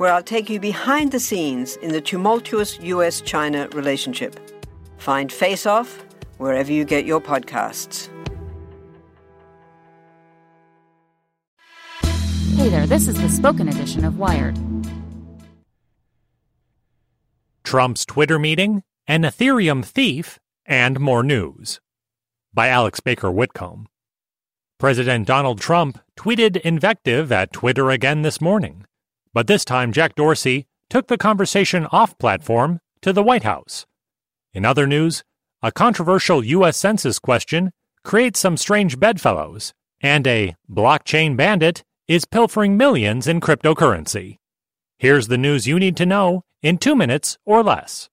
where I'll take you behind the scenes in the tumultuous US China relationship. Find Face Off wherever you get your podcasts. Hey there, this is the spoken edition of Wired. Trump's Twitter meeting, an Ethereum thief, and more news. By Alex Baker Whitcomb. President Donald Trump tweeted invective at Twitter again this morning, but this time Jack Dorsey took the conversation off platform to the White House. In other news, a controversial U.S. Census question creates some strange bedfellows, and a blockchain bandit is pilfering millions in cryptocurrency. Here's the news you need to know in two minutes or less.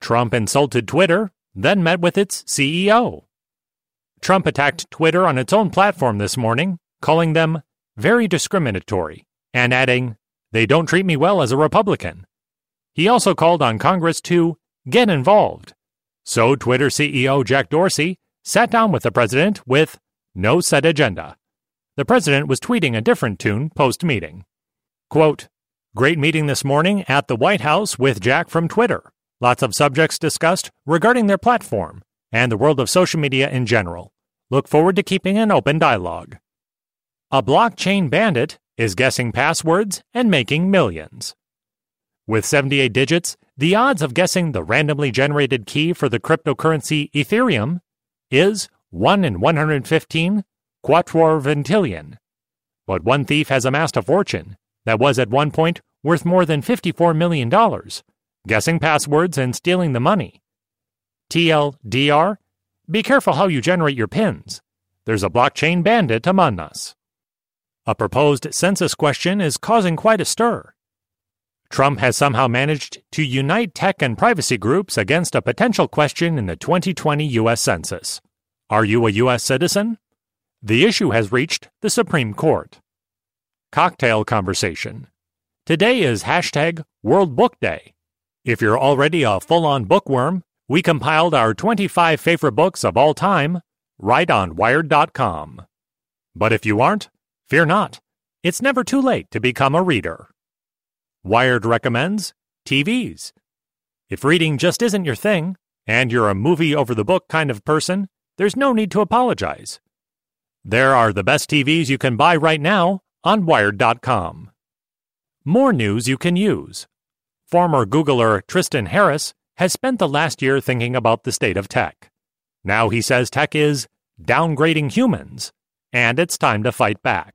Trump insulted Twitter, then met with its CEO. Trump attacked Twitter on its own platform this morning, calling them very discriminatory, and adding, they don't treat me well as a Republican. He also called on Congress to get involved. So Twitter CEO Jack Dorsey sat down with the president with no set agenda. The president was tweeting a different tune post meeting. Quote, Great meeting this morning at the White House with Jack from Twitter. Lots of subjects discussed regarding their platform and the world of social media in general. Look forward to keeping an open dialogue. A blockchain bandit is guessing passwords and making millions. With 78 digits, the odds of guessing the randomly generated key for the cryptocurrency Ethereum is 1 in 115 quattuorvigintillion. But one thief has amassed a fortune that was at one point worth more than $54 million, guessing passwords and stealing the money. TLDR be careful how you generate your pins. There's a blockchain bandit among us. A proposed census question is causing quite a stir. Trump has somehow managed to unite tech and privacy groups against a potential question in the 2020 U.S. Census Are you a U.S. citizen? The issue has reached the Supreme Court. Cocktail conversation. Today is hashtag World Book Day. If you're already a full on bookworm, we compiled our 25 favorite books of all time right on Wired.com. But if you aren't, fear not. It's never too late to become a reader. Wired recommends TVs. If reading just isn't your thing, and you're a movie over the book kind of person, there's no need to apologize. There are the best TVs you can buy right now on Wired.com. More news you can use. Former Googler Tristan Harris has spent the last year thinking about the state of tech. Now he says tech is downgrading humans, and it's time to fight back.